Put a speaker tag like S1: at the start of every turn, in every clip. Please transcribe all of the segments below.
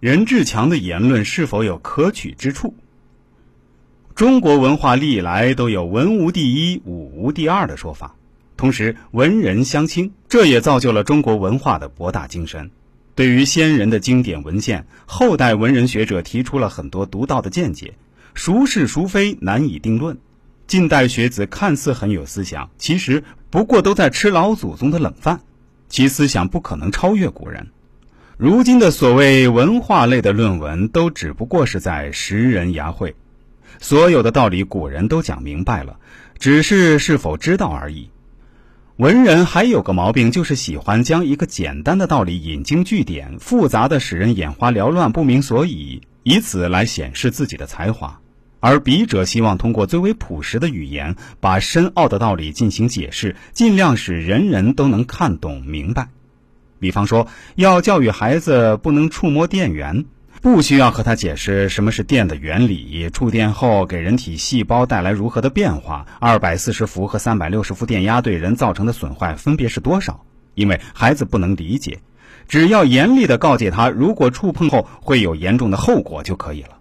S1: 任志强的言论是否有可取之处？中国文化历来都有“文无第一，武无第二”的说法，同时文人相轻，这也造就了中国文化的博大精深。对于先人的经典文献，后代文人学者提出了很多独到的见解，孰是孰非难以定论。近代学子看似很有思想，其实不过都在吃老祖宗的冷饭，其思想不可能超越古人。如今的所谓文化类的论文，都只不过是在拾人牙慧，所有的道理古人都讲明白了，只是是否知道而已。文人还有个毛病，就是喜欢将一个简单的道理引经据典，复杂的使人眼花缭乱、不明所以，以此来显示自己的才华；而笔者希望通过最为朴实的语言，把深奥的道理进行解释，尽量使人人都能看懂明白。比方说，要教育孩子不能触摸电源。不需要和他解释什么是电的原理，触电后给人体细胞带来如何的变化，二百四十伏和三百六十伏电压对人造成的损坏分别是多少？因为孩子不能理解，只要严厉的告诫他，如果触碰后会有严重的后果就可以了。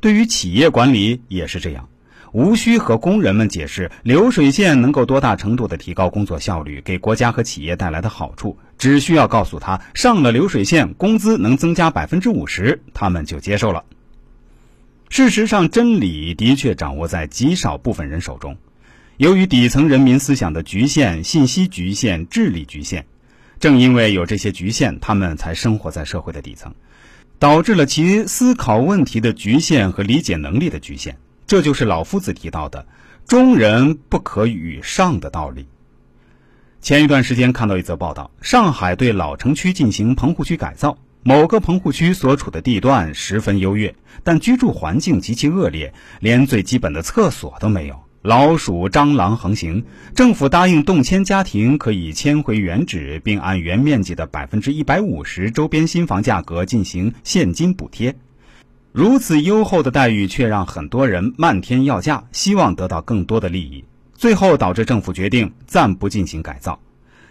S1: 对于企业管理也是这样。无需和工人们解释流水线能够多大程度的提高工作效率，给国家和企业带来的好处，只需要告诉他上了流水线，工资能增加百分之五十，他们就接受了。事实上，真理的确掌握在极少部分人手中。由于底层人民思想的局限、信息局限、智力局限，正因为有这些局限，他们才生活在社会的底层，导致了其思考问题的局限和理解能力的局限。这就是老夫子提到的“中人不可与上”的道理。前一段时间看到一则报道，上海对老城区进行棚户区改造，某个棚户区所处的地段十分优越，但居住环境极其恶劣，连最基本的厕所都没有，老鼠、蟑螂横行。政府答应动迁家庭可以迁回原址，并按原面积的百分之一百五十周边新房价格进行现金补贴。如此优厚的待遇，却让很多人漫天要价，希望得到更多的利益，最后导致政府决定暂不进行改造。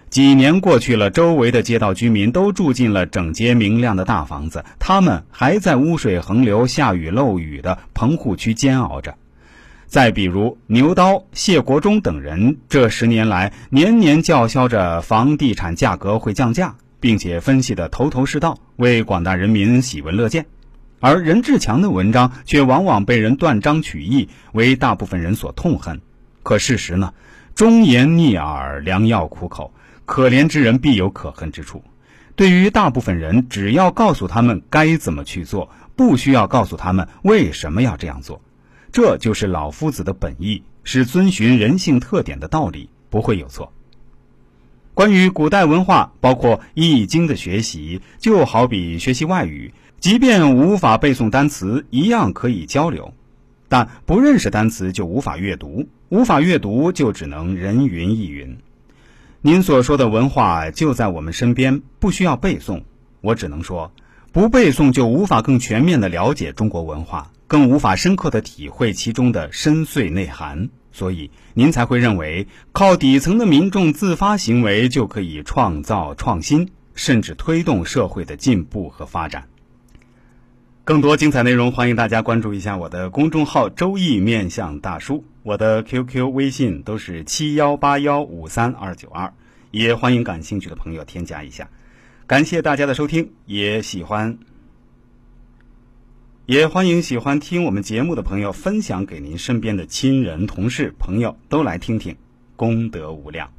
S1: 几年过去了，周围的街道居民都住进了整洁明亮的大房子，他们还在污水横流、下雨漏雨的棚户区煎熬着。再比如牛刀、谢国忠等人，这十年来年年叫嚣着房地产价格会降价，并且分析的头头是道，为广大人民喜闻乐见。而任志强的文章却往往被人断章取义，为大部分人所痛恨。可事实呢？忠言逆耳，良药苦口，可怜之人必有可恨之处。对于大部分人，只要告诉他们该怎么去做，不需要告诉他们为什么要这样做。这就是老夫子的本意，是遵循人性特点的道理，不会有错。关于古代文化，包括《易经》的学习，就好比学习外语。即便无法背诵单词，一样可以交流，但不认识单词就无法阅读，无法阅读就只能人云亦云。您所说的文化就在我们身边，不需要背诵。我只能说，不背诵就无法更全面的了解中国文化，更无法深刻的体会其中的深邃内涵。所以，您才会认为靠底层的民众自发行为就可以创造创新，甚至推动社会的进步和发展。更多精彩内容，欢迎大家关注一下我的公众号“周易面相大叔”，我的 QQ、微信都是七幺八幺五三二九二，也欢迎感兴趣的朋友添加一下。感谢大家的收听，也喜欢，也欢迎喜欢听我们节目的朋友分享给您身边的亲人、同事、朋友，都来听听，功德无量。